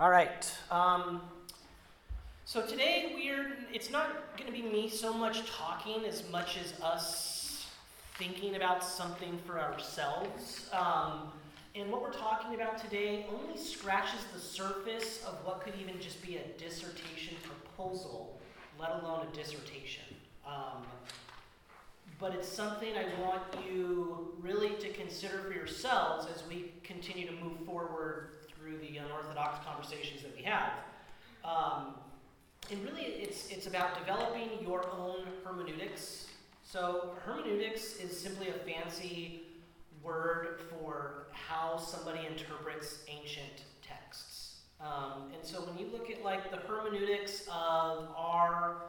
All right. Um, so today we're, it's not going to be me so much talking as much as us thinking about something for ourselves. Um, and what we're talking about today only scratches the surface of what could even just be a dissertation proposal, let alone a dissertation. Um, but it's something I want you really to consider for yourselves as we continue to move forward through the unorthodox conversations that we have. Um, and really, it's, it's about developing your own hermeneutics. So, hermeneutics is simply a fancy word for how somebody interprets ancient texts. Um, and so, when you look at like the hermeneutics of our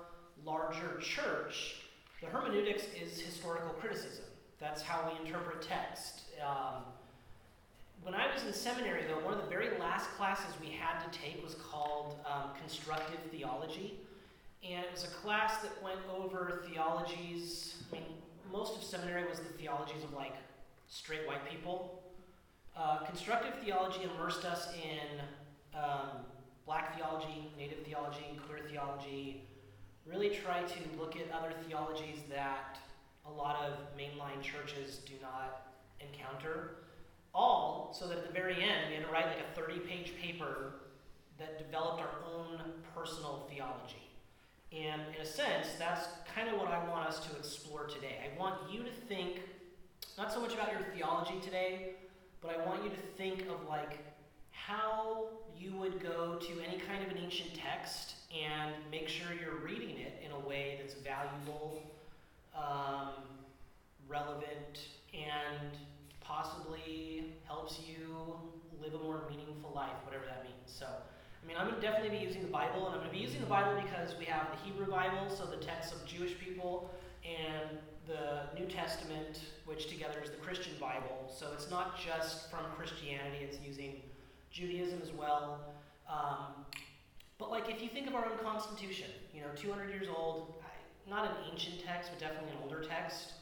larger church, the hermeneutics is historical criticism. That's how we interpret text. Um, when I was in seminary, though, one of the very last classes we had to take was called um, Constructive Theology. And it was a class that went over theologies. I mean, most of seminary was the theologies of like straight white people. Uh, constructive theology immersed us in um, black theology, native theology, queer theology, really tried to look at other theologies that a lot of mainline churches do not encounter all so that at the very end we had to write like a 30 page paper that developed our own personal theology. And in a sense, that's kind of what I want us to explore today. I want you to think not so much about your theology today, but I want you to think of like how you would go to any kind of an ancient text and make sure you're reading it in a way that's valuable, um, relevant, and possibly helps you live a more meaningful life, whatever that means. So, I mean, I'm going to definitely be using the Bible, and I'm going to be using the Bible because we have the Hebrew Bible, so the texts of Jewish people, and the New Testament, which together is the Christian Bible. So it's not just from Christianity, it's using Judaism as well. Um, but like, if you think of our own Constitution, you know, 200 years old, not an ancient text, but definitely an older text,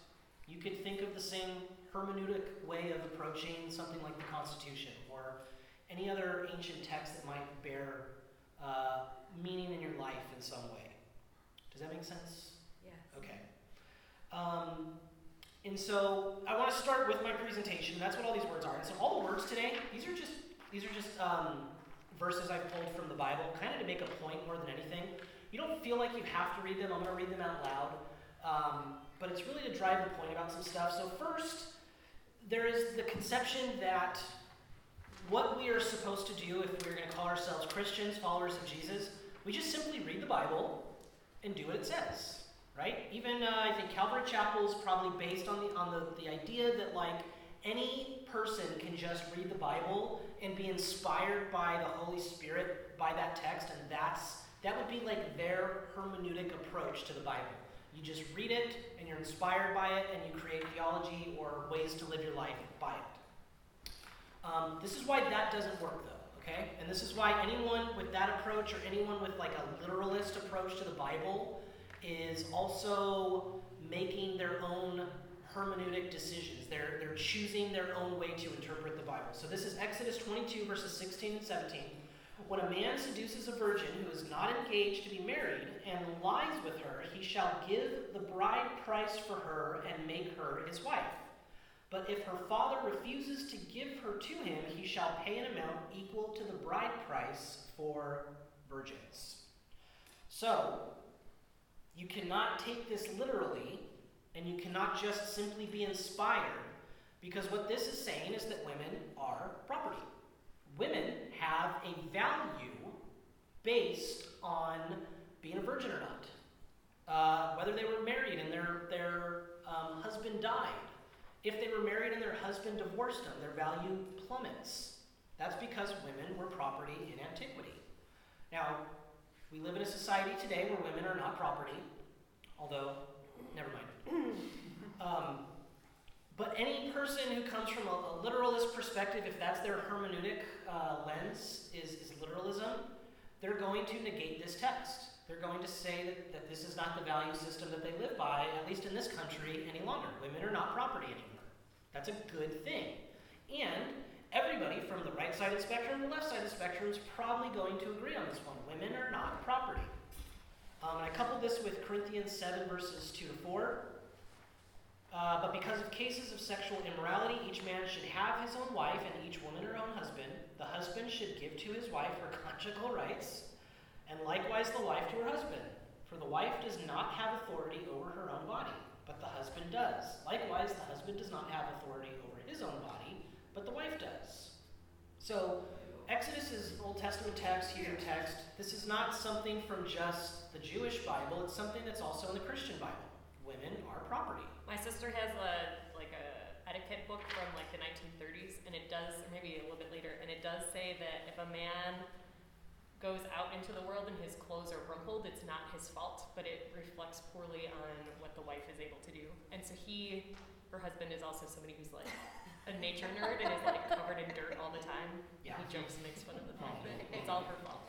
you could think of the same hermeneutic way of approaching something like the Constitution or any other ancient text that might bear uh, meaning in your life in some way. Does that make sense? Yeah. Okay. Um, and so I want to start with my presentation. That's what all these words are. And so all the words today, these are just these are just um, verses I've pulled from the Bible, kind of to make a point more than anything. You don't feel like you have to read them. I'm going to read them out loud. Um, but it's really to drive the point about some stuff. So, first, there is the conception that what we are supposed to do if we're going to call ourselves Christians, followers of Jesus, we just simply read the Bible and do what it says, right? Even uh, I think Calvary Chapel is probably based on the on the, the idea that like any person can just read the Bible and be inspired by the Holy Spirit by that text, and that's that would be like their hermeneutic approach to the Bible. You just read it and you're inspired by it and you create theology or ways to live your life by it. Um, this is why that doesn't work though, okay? And this is why anyone with that approach or anyone with like a literalist approach to the Bible is also making their own hermeneutic decisions. They're, they're choosing their own way to interpret the Bible. So this is Exodus 22, verses 16 and 17. When a man seduces a virgin who is not engaged to be married and lies with her, he shall give the bride price for her and make her his wife. But if her father refuses to give her to him, he shall pay an amount equal to the bride price for virgins. So, you cannot take this literally, and you cannot just simply be inspired, because what this is saying is that women are property women have a value based on being a virgin or not. Uh, whether they were married and their, their um, husband died. If they were married and their husband divorced them, their value plummets. That's because women were property in antiquity. Now, we live in a society today where women are not property, although, never mind. Um, but any person who comes from a, a literalist perspective, if that's their hermeneutic uh, lens, is, is literalism, they're going to negate this text. They're going to say that, that this is not the value system that they live by, at least in this country, any longer. Women are not property anymore. That's a good thing. And everybody from the right side of the spectrum to the left side of the spectrum is probably going to agree on this one. Women are not property. Um, and I couple this with Corinthians 7, verses 2 to 4. Uh, but because of cases of sexual immorality, each man should have his own wife and each woman her own husband. The husband should give to his wife her conjugal rights, and likewise the wife to her husband. For the wife does not have authority over her own body, but the husband does. Likewise, the husband does not have authority over his own body, but the wife does. So, Exodus is Old Testament text, Hebrew text. This is not something from just the Jewish Bible, it's something that's also in the Christian Bible. Women are property. My sister has a like a etiquette book from like the 1930s, and it does, or maybe a little bit later, and it does say that if a man goes out into the world and his clothes are rumpled, it's not his fault, but it reflects poorly on what the wife is able to do. And so he, her husband, is also somebody who's like a nature nerd and is like covered in dirt all the time. Yeah. He jokes and makes fun of the fact that it's all her fault.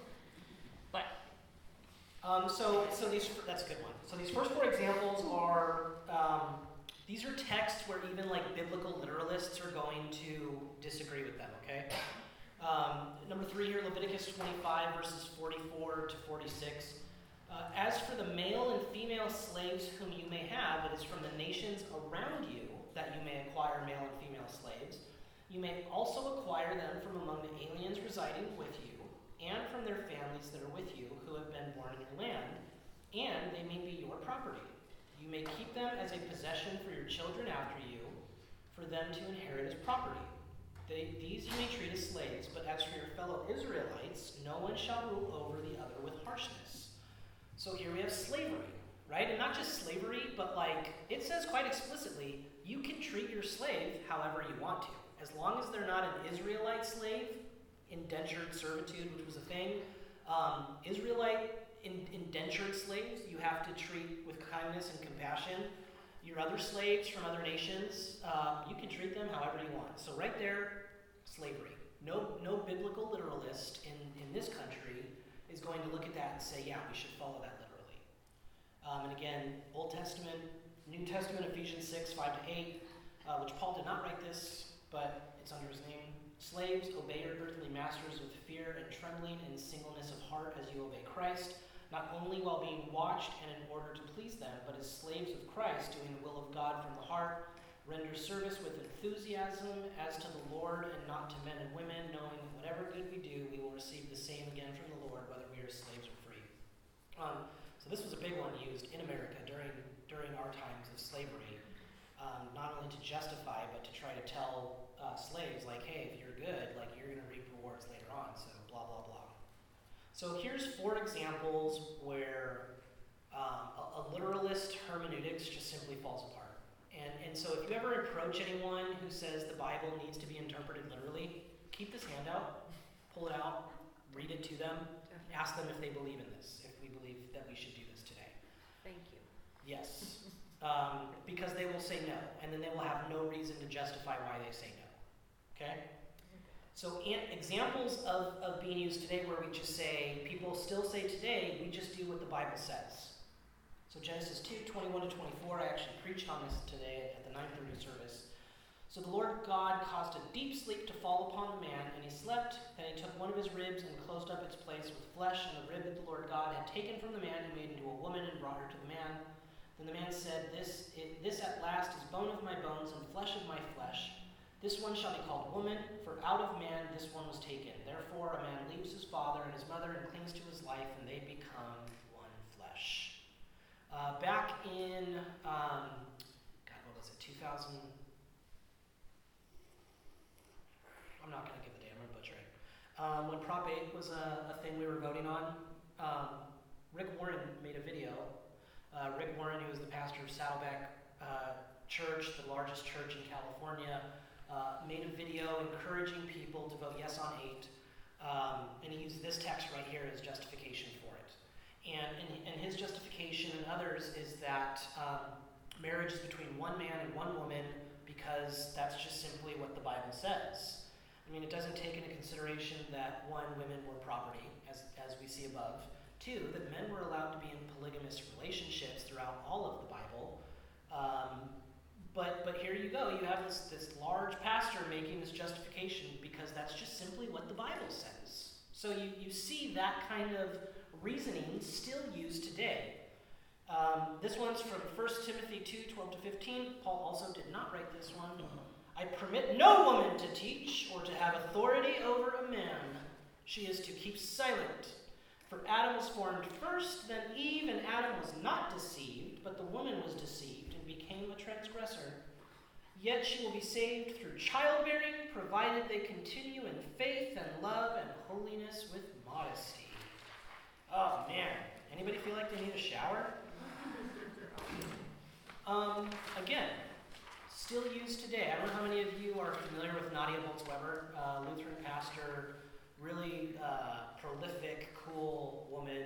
But Um, so, so these that's a good one. So these first four examples are um, these are texts where even like biblical literalists are going to disagree with them. Okay. Um, number three here, Leviticus 25 verses 44 to 46. Uh, as for the male and female slaves whom you may have, it is from the nations around you that you may acquire male and female slaves. You may also acquire them from among the aliens residing with you, and from their families that are with you, who have been born in your land, and they may be your property. You may keep them as a possession for your children after you, for them to inherit as property. They, these you may treat as slaves, but as for your fellow Israelites, no one shall rule over the other with harshness. So here we have slavery, right? And not just slavery, but like it says quite explicitly, you can treat your slave however you want to. As long as they're not an Israelite slave, indentured servitude, which was a thing, um, Israelite indentured slaves, you have to treat with kindness and compassion. Your other slaves from other nations, uh, you can treat them however you want. So right there, slavery. No, no biblical literalist in, in this country is going to look at that and say, yeah, we should follow that literally. Um, and again, Old Testament, New Testament, Ephesians 6, 5 to 8, uh, which Paul did not write this, but it's under his name. Slaves, obey your earthly masters with fear and trembling and singleness of heart as you obey Christ, not only while being watched and in order to please them, but as slaves of Christ, doing the will of God from the heart. Render service with enthusiasm as to the Lord and not to men and women, knowing that whatever good we do, we will receive the same again from the Lord, whether we are slaves or free. Um, so this was a big one used in America during during our times of slavery, um, not only to justify but to try to tell uh, slaves like, hey, if you're good, like you're going to reap rewards later on. So blah blah blah. So here's four examples where um, a, a literalist hermeneutics just simply falls apart. And, and so if you ever approach anyone who says the Bible needs to be interpreted literally, keep this handout, pull it out, read it to them, ask them if they believe in this, if we believe that we should do this today. Thank you. Yes. Um, because they will say no, and then they will have no reason to justify why they say no. Okay? So, an- examples of, of being used today where we just say, people still say today, we just do what the Bible says. So, Genesis 2 21 to 24, I actually preached on this today at the 930 service. So, the Lord God caused a deep sleep to fall upon the man, and he slept. Then he took one of his ribs and closed up its place with flesh, and the rib that the Lord God had taken from the man, he made into a woman and brought her to the man. Then the man said, This, it, this at last is bone of my bones and flesh of my flesh. This one shall be called woman, for out of man this one was taken. Therefore, a man leaves his father and his mother and clings to his life, and they become one flesh. Uh, back in, um, God, what was it, 2000? I'm not going to give the day, I'm going to butcher it. Um, when Prop 8 was a, a thing we were voting on, um, Rick Warren made a video. Uh, Rick Warren, who was the pastor of Saddleback uh, Church, the largest church in California, uh, made a video encouraging people to vote yes on 8. Um, and he used this text right here as justification for it. And, and, and his justification and others is that um, marriage is between one man and one woman because that's just simply what the Bible says. I mean, it doesn't take into consideration that one, women were property, as, as we see above. Two, that men were allowed to be in polygamous relationships throughout all of the Bible. Um, but but here you go. You have this this large pastor making this justification because that's just simply what the Bible says. So you, you see that kind of reasoning still used today. Um, this one's from 1 Timothy 2 12 to 15. Paul also did not write this one. I permit no woman to teach or to have authority over a man. She is to keep silent. For Adam was formed first, then Eve, and Adam was not deceived, but the woman was deceived became a transgressor. Yet she will be saved through childbearing, provided they continue in faith and love and holiness with modesty. Oh man, anybody feel like they need a shower? Um, again, still used today. I don't know how many of you are familiar with Nadia Bolz-Weber, uh, Lutheran pastor, really uh, prolific, cool woman.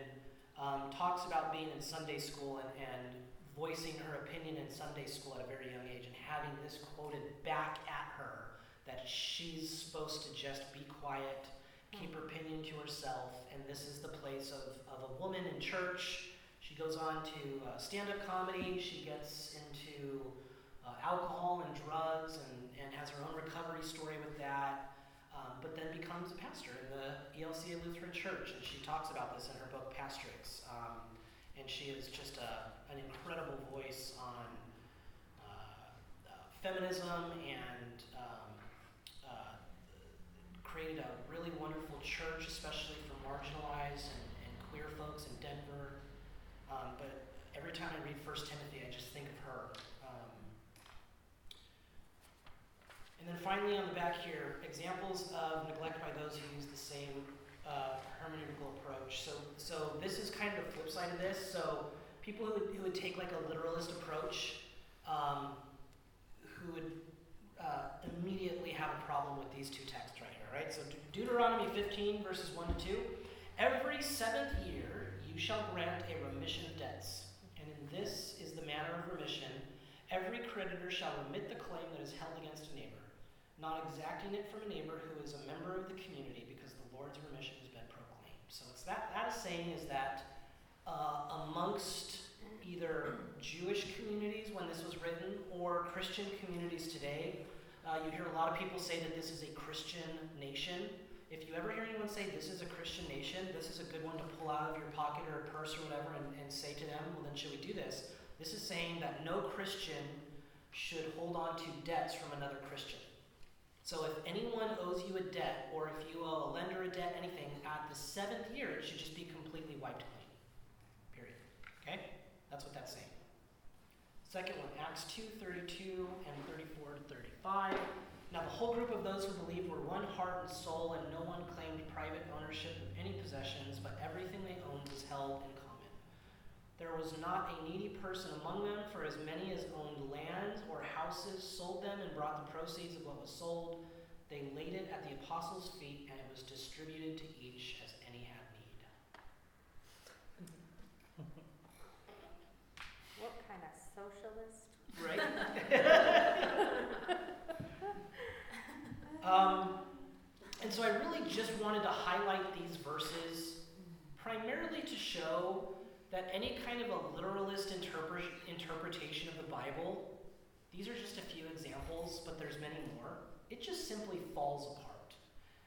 Um, talks about being in Sunday school and, and voicing her opinion in Sunday school at a very young age and having this quoted back at her that she's supposed to just be quiet, keep her opinion to herself, and this is the place of, of a woman in church. She goes on to uh, stand up comedy, she gets into uh, alcohol and drugs and, and has her own recovery story with that, um, but then becomes a pastor in the ELCA Lutheran Church, and she talks about this in her book Pastrix. Um, and she is just a, an incredible voice on uh, uh, feminism and um, uh, created a really wonderful church, especially for marginalized and, and queer folks in Denver. Um, but every time I read First Timothy, I just think of her. Um, and then finally, on the back here, examples of neglect by those who use the same uh, hermeneutical approach. So, so this is kind of the flip side of this. So, people who would, who would take like a literalist approach, um, who would uh, immediately have a problem with these two texts right here, right? So, De- Deuteronomy 15, verses 1 to 2. Every seventh year you shall grant a remission of debts, and in this is the manner of remission. Every creditor shall remit the claim that is held against a neighbor, not exacting it from a neighbor who is a member of the community, Lord's remission has been proclaimed. So it's that that is saying is that uh, amongst either Jewish communities when this was written or Christian communities today, uh, you hear a lot of people say that this is a Christian nation. If you ever hear anyone say this is a Christian nation, this is a good one to pull out of your pocket or purse or whatever and, and say to them, well, then should we do this? This is saying that no Christian should hold on to debts from another Christian. So if anyone owes you a debt, or if you owe a lender a debt, anything, at the seventh year, it should just be completely wiped clean. Period. Okay? That's what that's saying. Second one, Acts 2, 32 and 34 to 35. Now the whole group of those who believed were one heart and soul, and no one claimed private ownership of any possessions, but everything they owned was held in common. There was not a needy person among them, for as many as owned lands or houses sold them and brought the proceeds of what was sold. They laid it at the apostles' feet, and it was distributed to each as any had need. What kind of socialist? Right? um, and so I really just wanted to highlight these verses primarily to show that any kind of a literalist interpret, interpretation of the Bible, these are just a few examples, but there's many more, it just simply falls apart.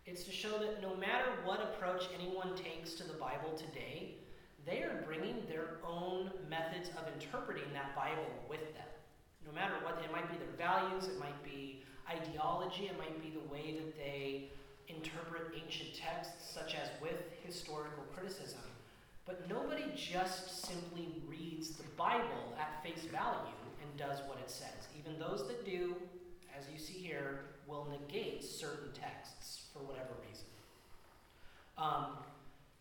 It's to show that no matter what approach anyone takes to the Bible today, they are bringing their own methods of interpreting that Bible with them. No matter what, it might be their values, it might be ideology, it might be the way that they interpret ancient texts, such as with historical criticism. But nobody just simply reads the Bible at face value and does what it says. Even those that do, as you see here, will negate certain texts for whatever reason. Um,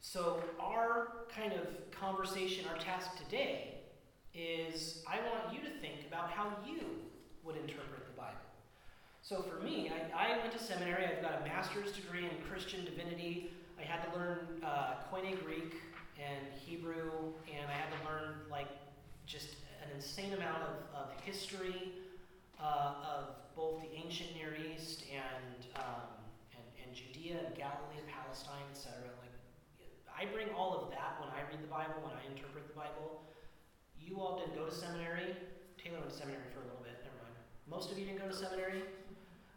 so, our kind of conversation, our task today is I want you to think about how you would interpret the Bible. So, for me, I, I went to seminary, I've got a master's degree in Christian divinity. I had to learn uh, Koine Greek and Hebrew, and I had to learn like just an insane amount of, of history uh, of both the ancient Near East and, um, and, and Judea and Galilee and Palestine, etc. Like, I bring all of that when I read the Bible, when I interpret the Bible. You all didn't go to seminary. Taylor went to seminary for a little bit. Never mind. Most of you didn't go to seminary.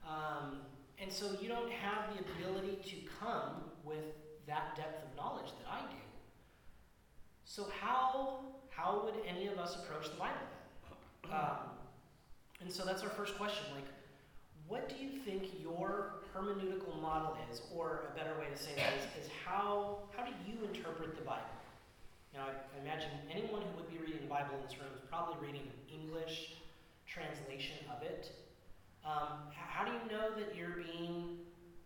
Um, and so you don't have the ability to come with that depth of knowledge that I do. So how how would any of us approach the Bible? Um, and so that's our first question. Like, what do you think your hermeneutical model is, or a better way to say that is, is how how do you interpret the Bible? Now, I, I imagine anyone who would be reading the Bible in this room is probably reading an English translation of it. Um, how do you know that you're being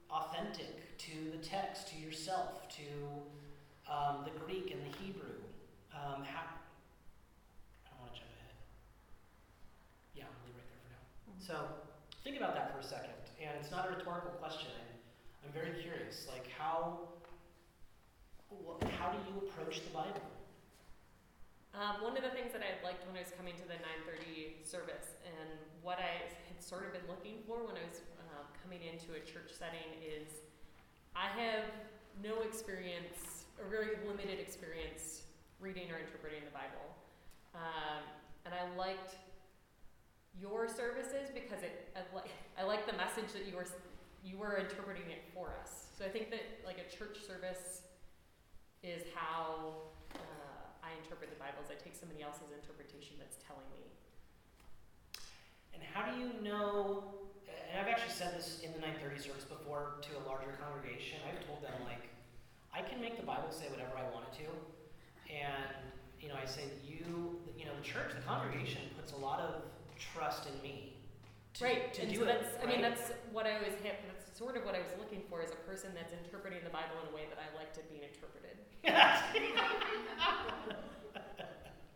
authentic to the text, to yourself, to um, the Greek and the Hebrew? Um, how, I don't want to jump ahead. Yeah, I'm really right there for now. So think about that for a second. And it's not a rhetorical question. I'm, I'm very curious. Like, how, wh- how do you approach the Bible? Um, one of the things that I liked when I was coming to the 9:30 service, and what I had sort of been looking for when I was uh, coming into a church setting, is I have no experience, or very limited experience, reading or interpreting the Bible, um, and I liked your services because it I, I like the message that you were you were interpreting it for us. So I think that like a church service is how uh, I interpret the Bible. Is I take somebody else's interpretation that's telling me. And how do you know? And I've actually said this in the 9:30 service before to a larger congregation. I've told them like, I can make the Bible say whatever I want it to, and you know, I say that you, you know, the church, the congregation puts a lot of trust in me. To, right. To and do so it. that's I mean that's what I was hit. That's sort of what I was looking for is a person that's interpreting the Bible in a way that I liked it being interpreted.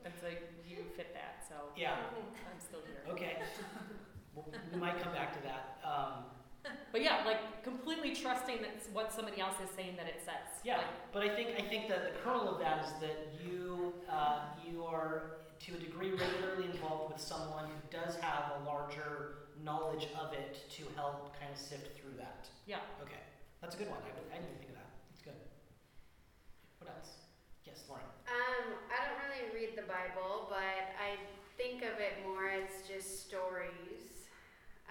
And so you fit that. So yeah. I'm still here. Okay. Well, we might come back to that. Um, But yeah, like completely trusting that what somebody else is saying that it says. Yeah, Like, but I think I think that the kernel of that is that you uh, you are to a degree regularly involved with someone who does have a larger knowledge of it to help kind of sift through that. yeah. Okay, that's a good one. I, I didn't even think of that. That's good. What else? Yes, Lauren. Um, I don't really read the Bible, but I think of it more as just stories,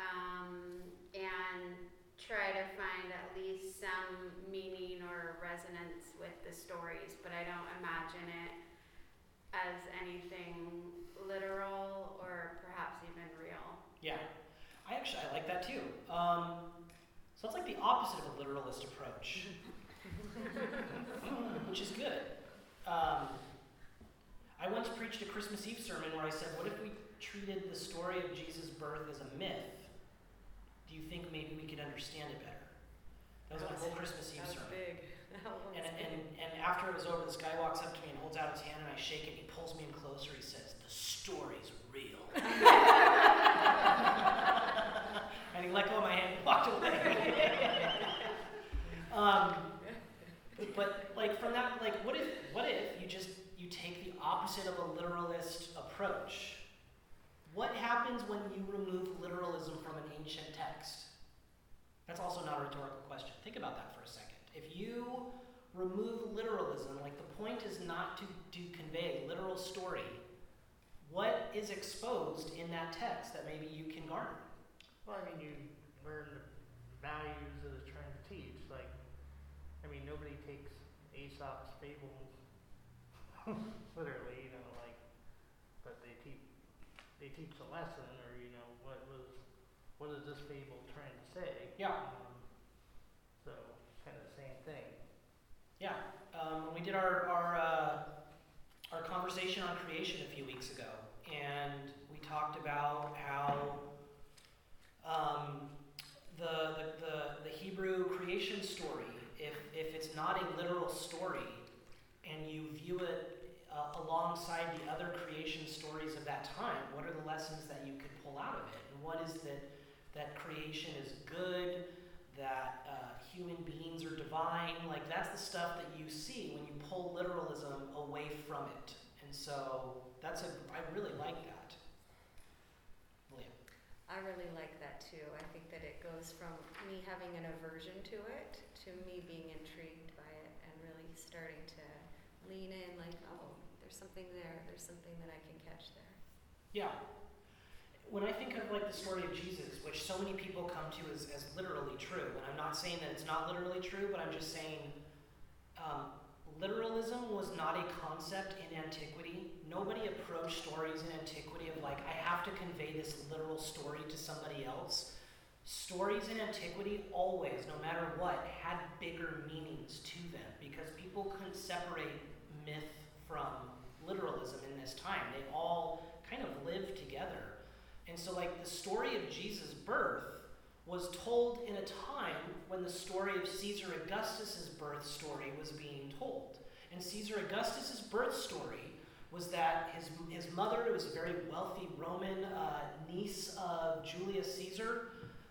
um, and try to find at least some meaning or resonance with the stories. But I don't imagine it as anything literal or perhaps even real. Yeah, I actually I like that too. Um, so it's like the opposite of a literalist approach, which is good. Um, I once preached a Christmas Eve sermon where I said, "What if we treated the story of Jesus' birth as a myth? Do you think maybe we could understand it better?" That was my whole Christmas Eve sermon. big. And, and, and after it was over, this guy walks up to me and holds out his hand, and I shake it. And he pulls me in closer. He says, "The story's real." and he let go of my hand and walked away. um, but like from that, like what if what if you just you take the opposite of a literalist approach? What happens when you remove literalism from an ancient text? That's also not a rhetorical question. Think about that for a second. If you remove literalism, like the point is not to, to convey a literal story, what is exposed in that text that maybe you can garner? Well, I mean, you learn the values that it's trying to teach. Like, I mean, nobody takes Aesop's fables literally, you know, like, but they teach they teach a lesson, or you know, what was what is this fable trying to say? Yeah. Um, so, kind of the same thing. Yeah, um, we did our our uh, our conversation on creation a few weeks ago, and we talked about how um, the, the the Hebrew creation story, if if it's not a literal story, and you view it uh, alongside the other creation stories of that time, what are the lessons that you could pull out of it, and what is that that creation is good, that uh, human beings are divine. Like that's the stuff that you see when you pull literalism away from it. And so that's a I really like that. Leah. I really like that too. I think that it goes from me having an aversion to it to me being intrigued by it and really starting to lean in like, oh, there's something there. There's something that I can catch there. Yeah. When I think of like the story of Jesus, which so many people come to as, as literally true, and I'm not saying that it's not literally true, but I'm just saying um, literalism was not a concept in antiquity. Nobody approached stories in antiquity of like, I have to convey this literal story to somebody else. Stories in antiquity always, no matter what, had bigger meanings to them because people couldn't separate myth from literalism in this time. They all kind of lived together. And so, like, the story of Jesus' birth was told in a time when the story of Caesar Augustus's birth story was being told. And Caesar Augustus's birth story was that his, his mother was a very wealthy Roman uh, niece of Julius Caesar.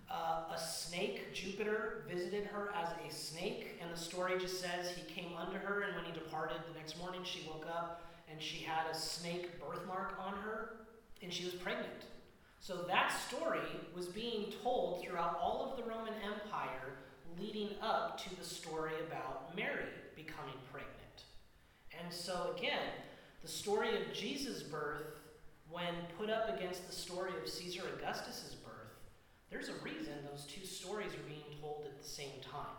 Uh, a snake, Jupiter, visited her as a snake, and the story just says he came unto her, and when he departed the next morning, she woke up and she had a snake birthmark on her, and she was pregnant. So that story was being told throughout all of the Roman Empire leading up to the story about Mary becoming pregnant. And so, again, the story of Jesus' birth, when put up against the story of Caesar Augustus's birth, there's a reason those two stories are being told at the same time.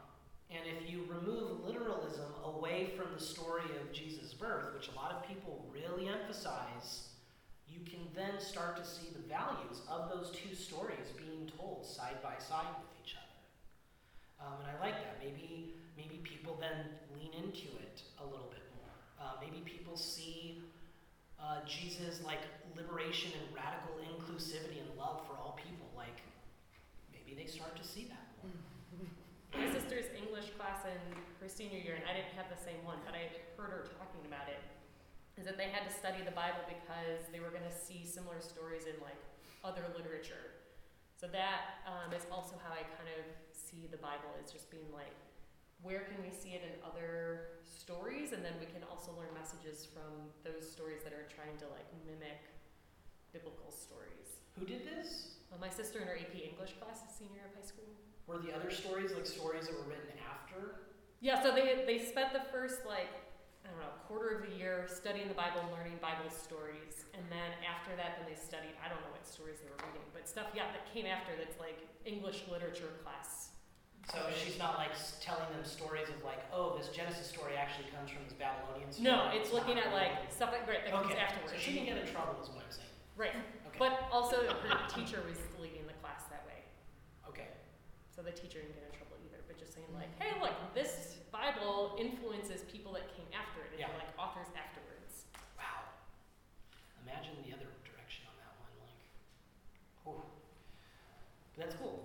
And if you remove literalism away from the story of Jesus' birth, which a lot of people really emphasize, you can then start to see the values of those two stories being told side by side with each other. Um, and I like that. Maybe maybe people then lean into it a little bit more. Uh, maybe people see uh, Jesus like liberation and radical inclusivity and love for all people. Like maybe they start to see that more. My sister's English class in her senior year, and I didn't have the same one, but I heard her talking about it, is that they had to study the Bible because they were going to see similar stories in like other literature. So that um, is also how I kind of see the Bible as just being like, where can we see it in other stories, and then we can also learn messages from those stories that are trying to like mimic biblical stories. Who did this? Uh, my sister in her AP English class, senior year of high school. Were the other stories like stories that were written after? Yeah, so they they spent the first like I don't know quarter of the year studying the Bible and learning Bible stories, and then after that, then they studied I don't know what stories they were reading, but stuff yeah that came after that's like English literature class. So she's not like telling them stories of like, oh, this Genesis story actually comes from this Babylonian story. No, it's looking at like really. stuff like right that comes afterwards. So she didn't get in trouble, is what I'm saying. right, Okay. but also her teacher was leading the class that way, okay. so the teacher didn't get in trouble either. But just saying like, hey, look, this Bible influences people that after it, and Yeah. like authors afterwards. Wow. Imagine the other direction on that one. Like, oh, that's cool.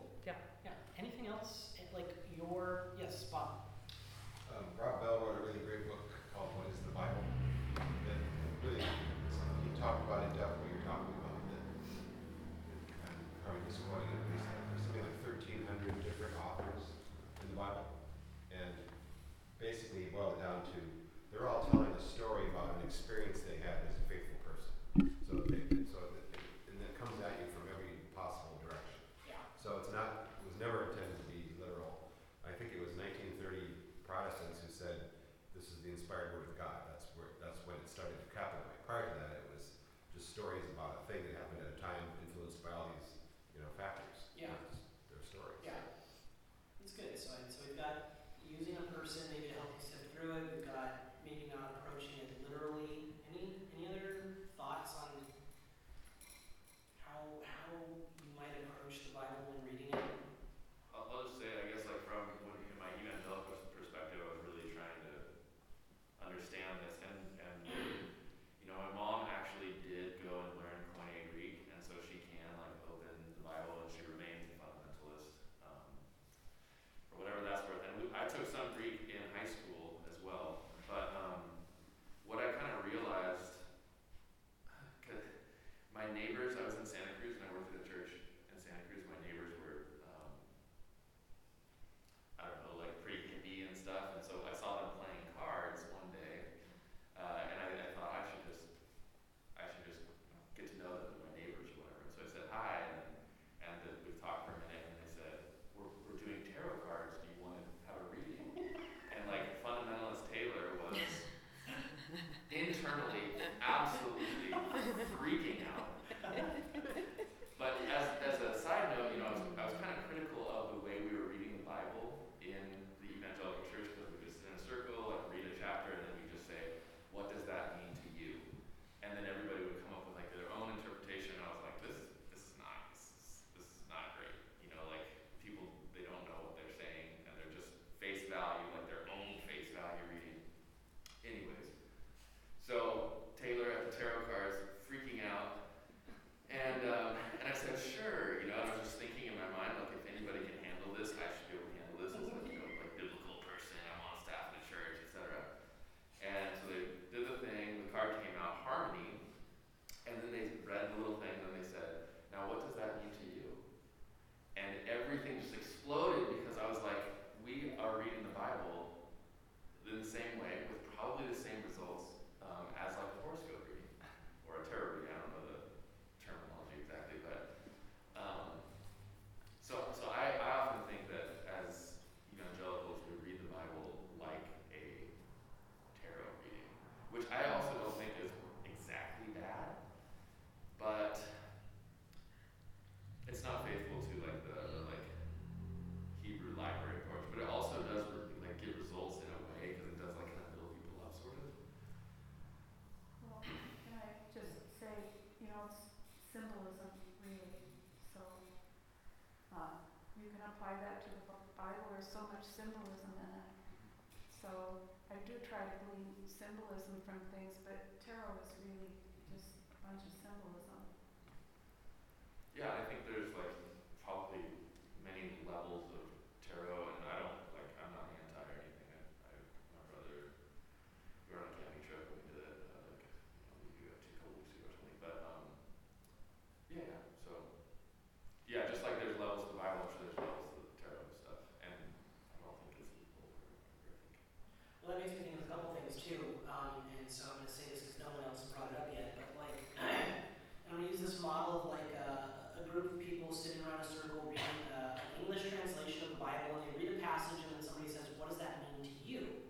And so I'm gonna say this because no one else has brought it up yet, but like, I'm gonna use this model of like uh, a group of people sitting around a circle reading uh, an English translation of the Bible, and they read a passage, and then somebody says, "What does that mean to you?"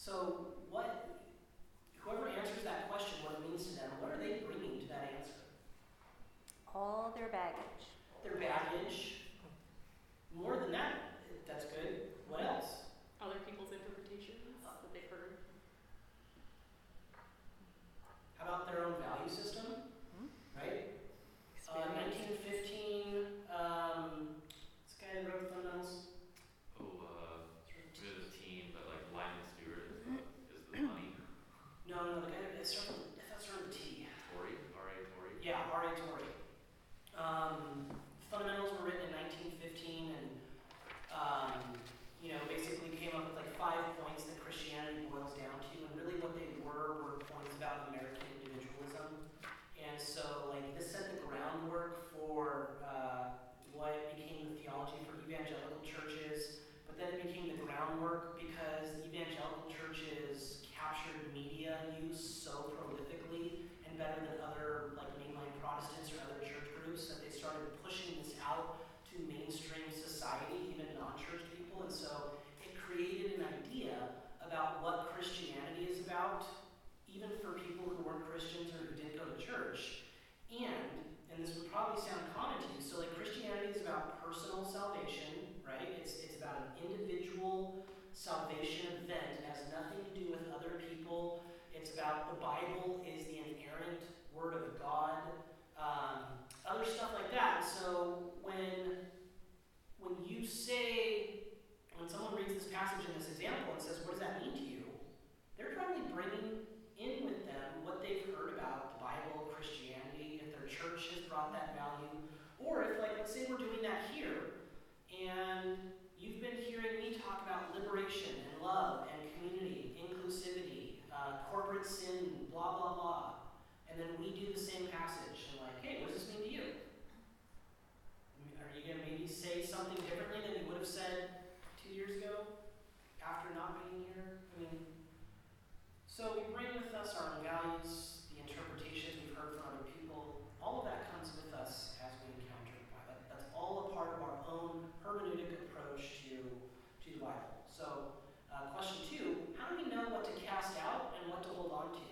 So, what, whoever answers that question, what it means to them, what are they bringing to that answer? All their baggage. Their baggage. More than that, that's good. What else? Other people's interpretations that they've heard. How about their own value system? Hmm? Right? Uh, 1915, um, this guy that wrote Fundamentals. oh, uh, it was a team, but like Lyman Stewart is the is the money. No, no, the guy that it starts with, I thought it started with T. Torrey, R A Torrey. Yeah, R.A. Torrey. Um, fundamentals were written in 1915 and, um, you know, basically came up with like five points that Christianity boils down to. And really what they were were points about American individualism. And so, like, this set the groundwork for uh, what became the theology for evangelical churches. But then it became the groundwork because evangelical churches captured media use so prolifically and better than other like mainline Protestants or other church groups that they started pushing this out to mainstream society, even non-church people. And so it created an idea about what Christianity is about, even for people who weren't Christians or who didn't go to church. And, and this would probably sound common to you, so like Christianity is about personal salvation, right? It's, it's about an individual salvation event. It has nothing to do with other people. It's about the Bible is the inerrant word of God. Um, other stuff like that. So when when you say when someone reads this passage in this example and says, "What does that mean to you?" They're probably bringing in with them what they've heard about the Bible, Christianity, if their church has brought that value, or if, like, let's say we're doing that here, and you've been hearing me talk about liberation and love and community, inclusivity, uh, corporate sin, blah, blah, blah. And then we do the same passage and like, hey, what does this mean to you? I mean, Are you gonna maybe say something differently than you would have said two years ago after not being here? I mean, so we bring with us our own values, the interpretations we've heard from other people. All of that comes with us as we encounter the Bible. That's all a part of our own hermeneutic approach to, to the Bible. So, uh, question two, how do we know what to cast out and what to hold on to?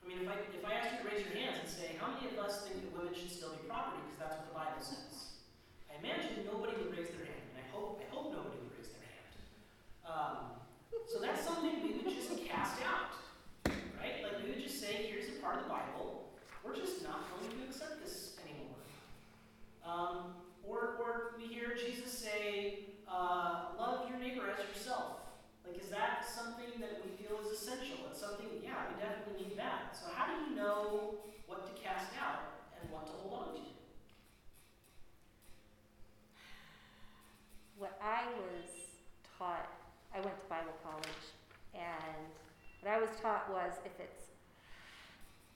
I mean, if I, if I ask you to raise your hands and say, how many of us think that women should still be property because that's what the Bible says? I imagine nobody would raise their hand, and I hope, I hope nobody would raise their hand. Um, so that's something we would just cast out, right? Like we would just say, here's a part of the Bible. We're just not going to accept this anymore. Um, or, or we hear Jesus say, uh, love your neighbor as yourself. Like, is that something that we feel is essential? It's something, yeah, we definitely need that. So, how do you know what to cast out and what to hold on to? What I was taught, I went to Bible college, and what I was taught was if it's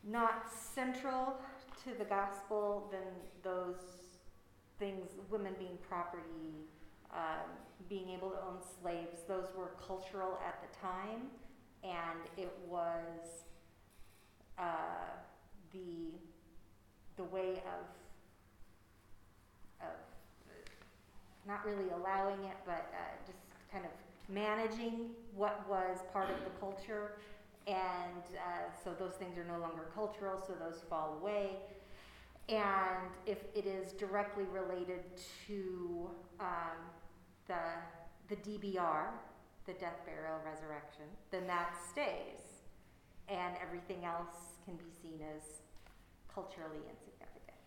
not central to the gospel, then those things, women being property, um, being able to own slaves, those were cultural at the time, and it was uh, the the way of of not really allowing it, but uh, just kind of managing what was part of the culture. And uh, so those things are no longer cultural, so those fall away. And if it is directly related to um, the, the DBR, the death, burial, resurrection, then that stays. And everything else can be seen as culturally insignificant.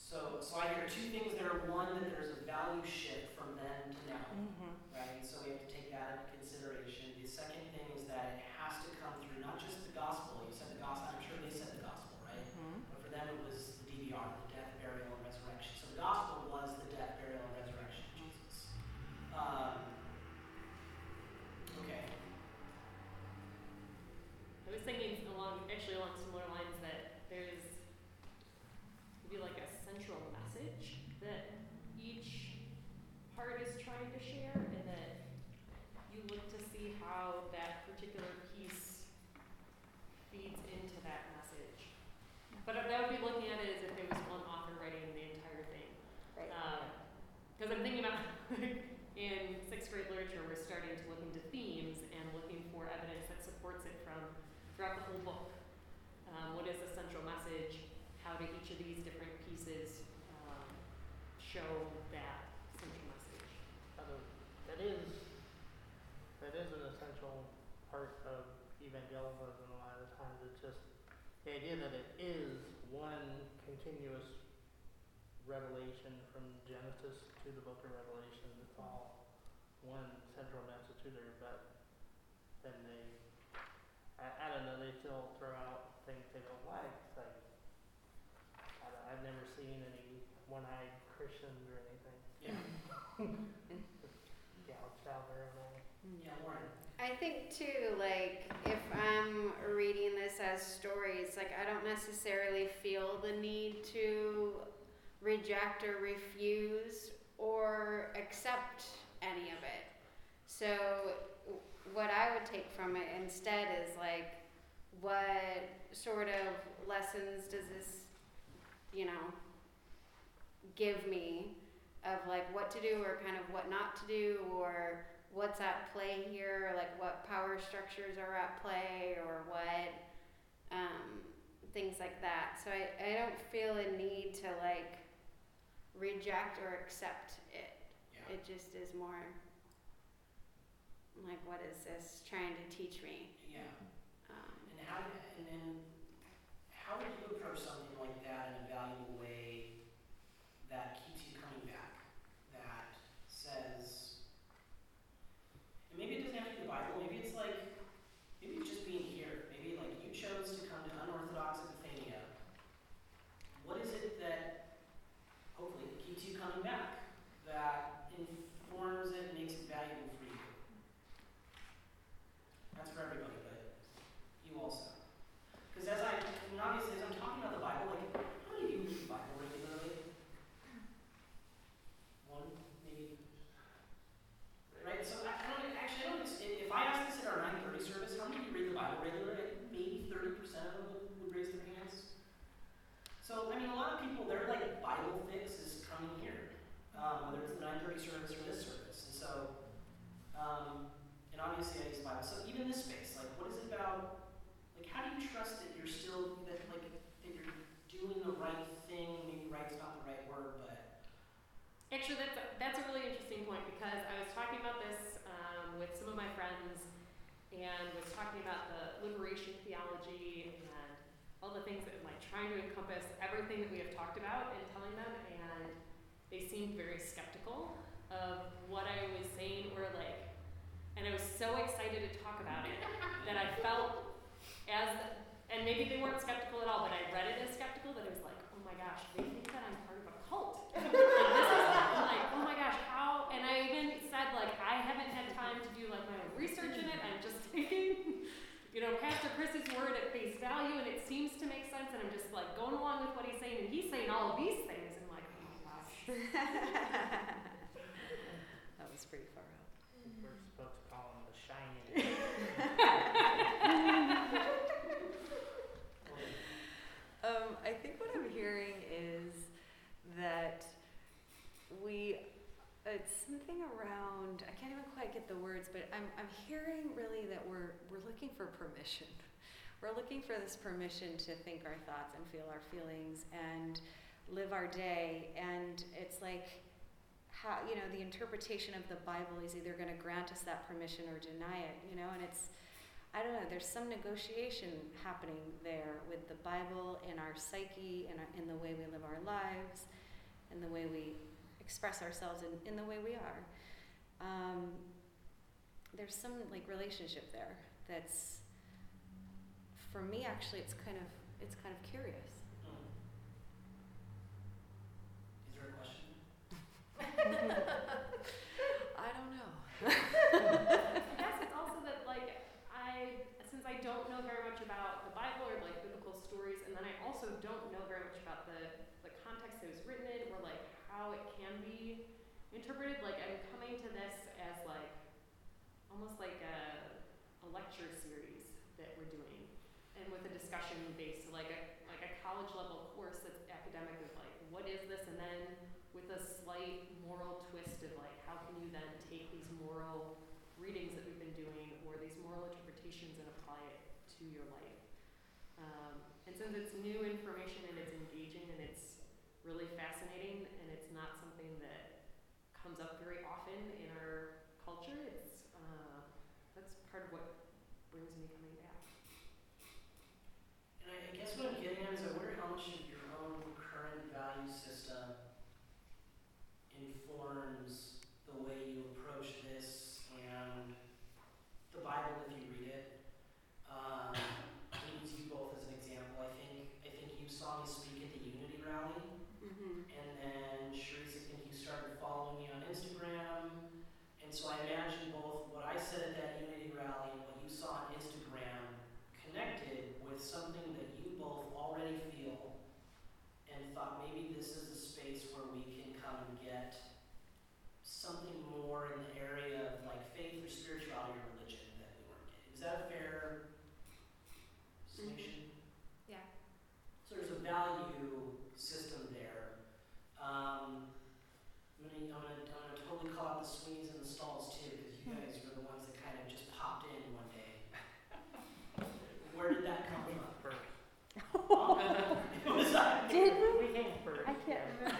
So, so I hear two things there. One, that there's a value shift from then to now, Mm-hmm. right? So we have to take that into consideration. The second thing is that it has to come through not just the gospel. You said the gospel. I'm sure they said the gospel, right? Mm-hmm. But for them, it was the DBR, the death, burial, and resurrection. So the gospel was the death, burial, and resurrection of Jesus. Um, okay. I was thinking along, actually along similar lines that there's maybe like a central message that each part is trying to share, and that you look to see how that particular piece feeds into that message. But that would be looking at it as if it was one author writing the entire thing. Right. Because I'm thinking about in sixth grade literature, we're starting to look into themes and looking for evidence that supports it from throughout the whole book. Um, what is the central message? How do each of these different pieces um, show that central message? That is, that is, that is an essential part of evangelicalism a lot of times. It's just the idea that it is one continuous revelation from Genesis to the book of Revelation. It's all one central message to there, but then they, I, I don't know, they still throw out things they don't like. It's like, I, I've never seen any one-eyed Christians or anything. Yeah. Gouged out their own eye. Yeah, Lauren. I think too, like if I'm reading this as stories, like I don't necessarily feel the need to reject or refuse or accept any of it. So what I would take from it instead is like what sort of lessons does this, you know, give me of like what to do or kind of what not to do or what's at play here, like what power structures are at play, or what um, things like that. So I, I don't feel a need to like reject or accept it. Yeah. It just is more like, what is this trying to teach me? Yeah. Um, And how, and then, how would you approach something like that in a valuable way that keeps you coming back? That says, and maybe it doesn't have to be the Bible, maybe it's like, maybe it's just being here. Maybe like you chose to come to unorthodox Epiphania. What is it that, hopefully, that keeps you coming back? That informs it, makes it valuable for you? That's for everybody, but you also. Because as I, I mean, obviously, as I'm talking about the Bible, like, how many of you read the Bible regularly? One, maybe. Right. So I, I don't actually. I don't. ex- If if I ask this at our 9:30 service, how many of you read the Bible regularly? Maybe 30 percent of them would, would raise their hands. So I mean, a lot of people, their like Bible fix is coming here, um, whether it's the 9:30 service or this service, and so. Um, and obviously I use Bible. So even this space, like what is it about like how do you trust that you're still that like that you're doing the right thing? Maybe right's not the right word, but Actually, that's a, that's a really interesting point because I was talking about this um, with some of my friends and was talking about the liberation theology and all the things that like trying to encompass everything that we have talked about and telling them and they seemed very skeptical of what I was saying or like and I was so excited to talk about it that I felt as and maybe they weren't skeptical at all, but I read it as skeptical that I was like, oh my gosh, they think that I'm part of a cult. like this is like, oh my gosh, how and I even said like I haven't had time to do like my own research in it. I'm just taking you know, Pastor Chris's word at face value and it seems to make sense and I'm just like going along with what he's saying and he's saying all of these things and I'm like, oh my gosh. that was pretty far out. We're supposed to call them the shining. Um, I think what I'm hearing is that we, it's something around, I can't even quite get the words, but I'm, I'm hearing really that we're, we're looking for permission. We're looking for this permission to think our thoughts and feel our feelings and live our day. And it's like, how, you know, the interpretation of the Bible is either going to grant us that permission or deny it, you know, and it's, I don't know, there's some negotiation happening there with the Bible in our psyche and in the way we live our lives and the way we express ourselves in, in the way we are. Um, there's some like relationship there that's for me actually it's kind of it's kind of curious. Mm. Is there a question? I don't know. I guess it's also that like I since I don't know very much about the Bible or like biblical stories, and then I also don't know very much about the the context that it was written in or like how it can be interpreted. Like I'm coming to this as like almost like a a lecture series that we're doing, and with a discussion based like a like a college level course that's academic of like what is this, and then with a slight moral twist of like how can you then take these moral readings that we've been doing or these moral interpretations and apply it to your life. Um, and since it's new information and it's engaging and it's really fascinating and it's not something that comes up very often in our culture, it's uh, that's part of what brings me coming back. And I, I guess what I'm getting at is I wonder how much of your own current value system informs the way you approach this and the Bible if you read it. Um, I use you both as an example. I think I think you saw me speak at the Unity rally. Mm-hmm. And then Sharice, I think you started following me on Instagram. And so I imagine both what I said at that Unity rally and what you saw on Instagram connected with something that you both already feel and thought maybe this is a space where we can come and get more in the area of like faith or spirituality or religion that we weren't getting. Is that a fair summation? Yeah. So there's a value system there. Um, I'm gonna, I'm gonna, I'm gonna totally call out the swings and the stalls too, because you guys were the ones that kind of just popped in one day. Where did that come from? First. It was I. Did We came first. I can't remember.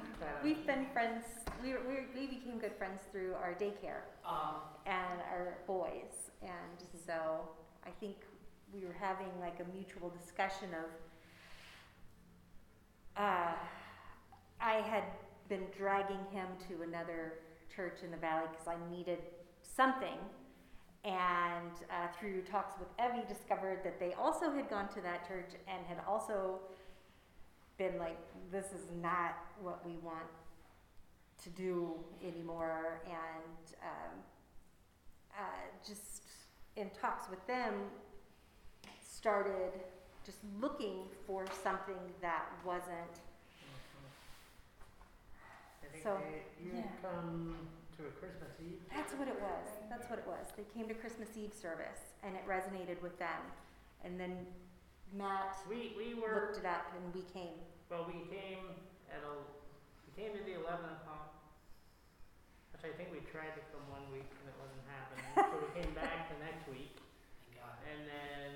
We've been friends. We were, we, were, we became good friends through our daycare Um, and our boys, and so I think we were having like a mutual discussion of. Uh, I had been dragging him to another church in the valley because I needed something, and uh, through talks with Evie, discovered that they also had gone to that church and had also been like, this is not what we want to do anymore, and um, uh, just in talks with them, started just looking for something that wasn't. I think So, they, you yeah. come to a Christmas Eve. That's what it was. That's what it was. They came to Christmas Eve service, and it resonated with them. And then Matt We, we were, looked it up, and we came. well, we came at a, came to the eleven o'clock. Which I think we tried to come one week and it wasn't happening, so we came back the next week. And then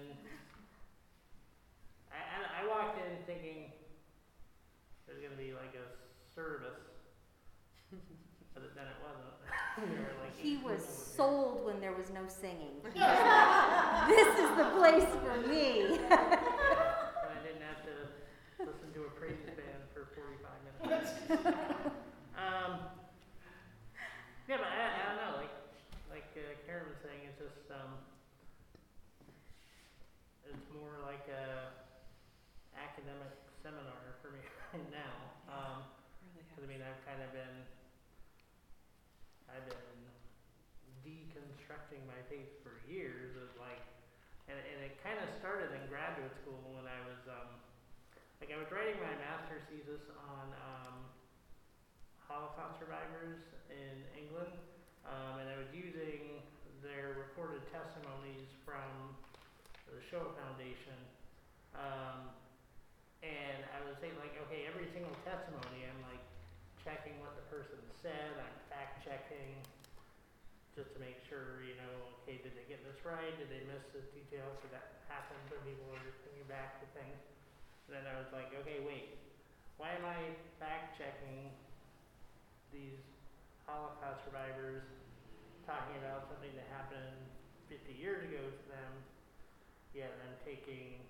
I, I, I walked in thinking there's gonna be like a service, but then it wasn't. There were like He eight was people there. sold when there was no singing. this is the place for me. And I didn't have to listen to a praise band for forty-five minutes. Um, yeah, but I, I don't know, like, like uh, Karen was saying, it's just, um, it's more like a academic seminar for me right now. Um, Really Cause I mean, I've kind of been, I've been deconstructing my faith for years of like, and, and it kind of started in graduate school when I was, um, like I was writing my master's thesis on, um, Holocaust survivors in England, um, and I was using their recorded testimonies from the Shoah Foundation, um, and I was saying like, okay, every single testimony, I'm like checking what the person said, I'm fact checking, just to make sure, you know, okay, did they get this right? Did they miss this detail? Because that happens when people are just thinking back to things then I was like, okay, wait, why am I fact checking these Holocaust survivors talking about something that happened 50 years ago to them, yet I'm taking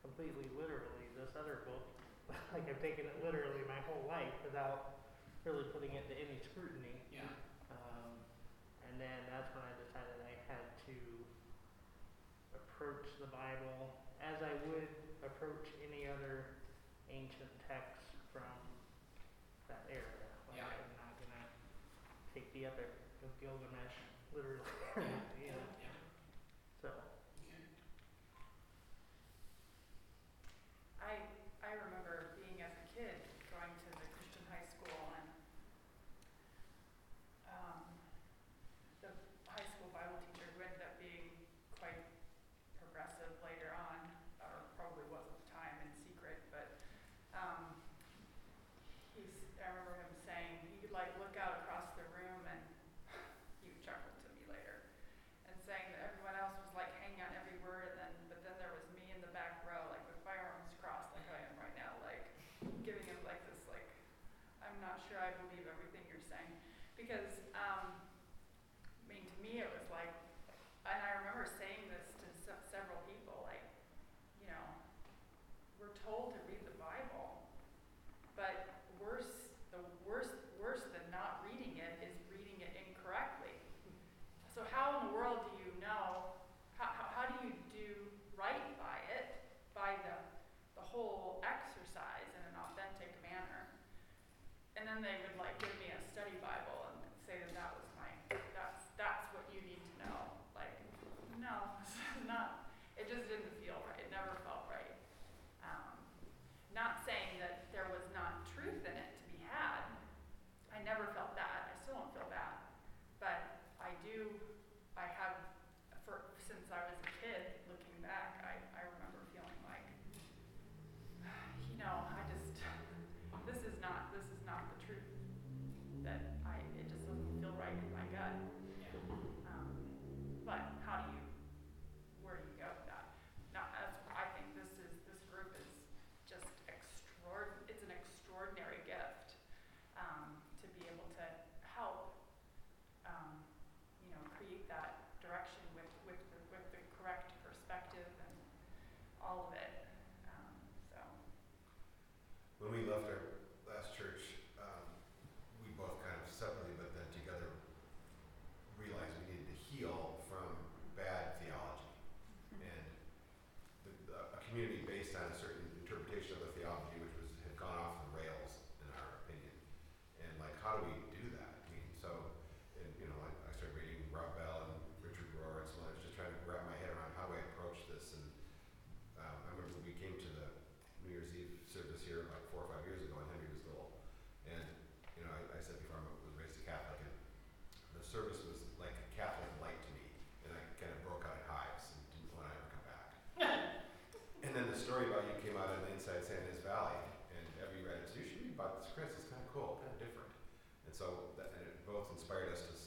completely literally this other book? like I've taken it literally my whole life without really putting it to any scrutiny. Yeah. Um, and then that's when I decided I had to approach the Bible as I would approach any other ancient text from that era. Like, Yeah. I'm not gonna take the other Gilgamesh literally. I believe everything you're saying. Because they would like give inspired us to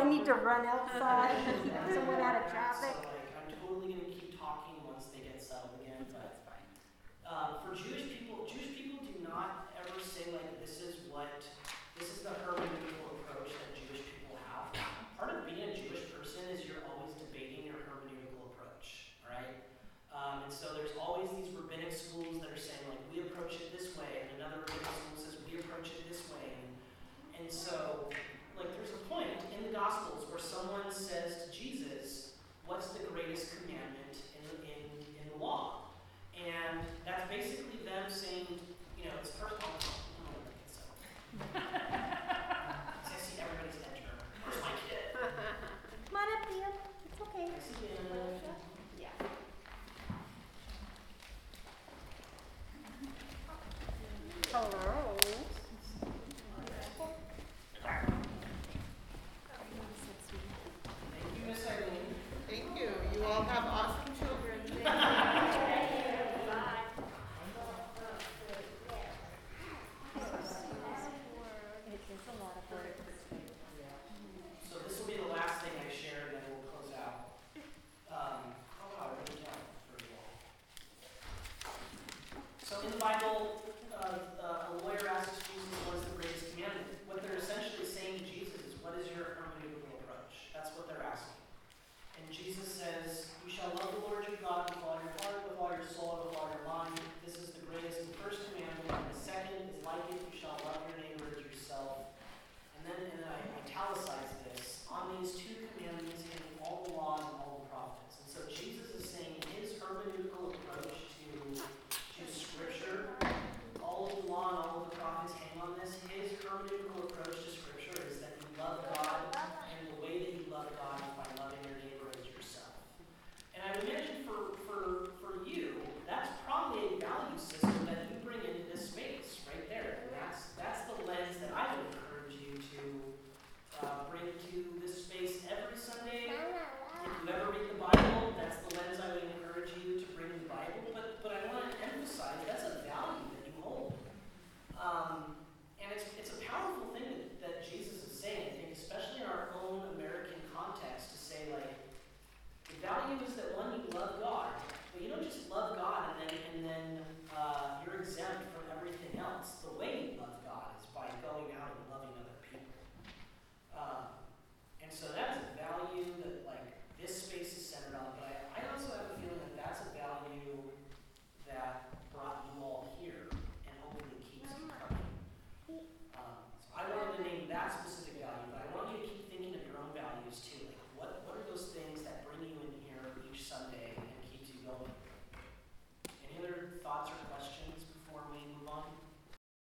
I need to run outside? Someone out of traffic?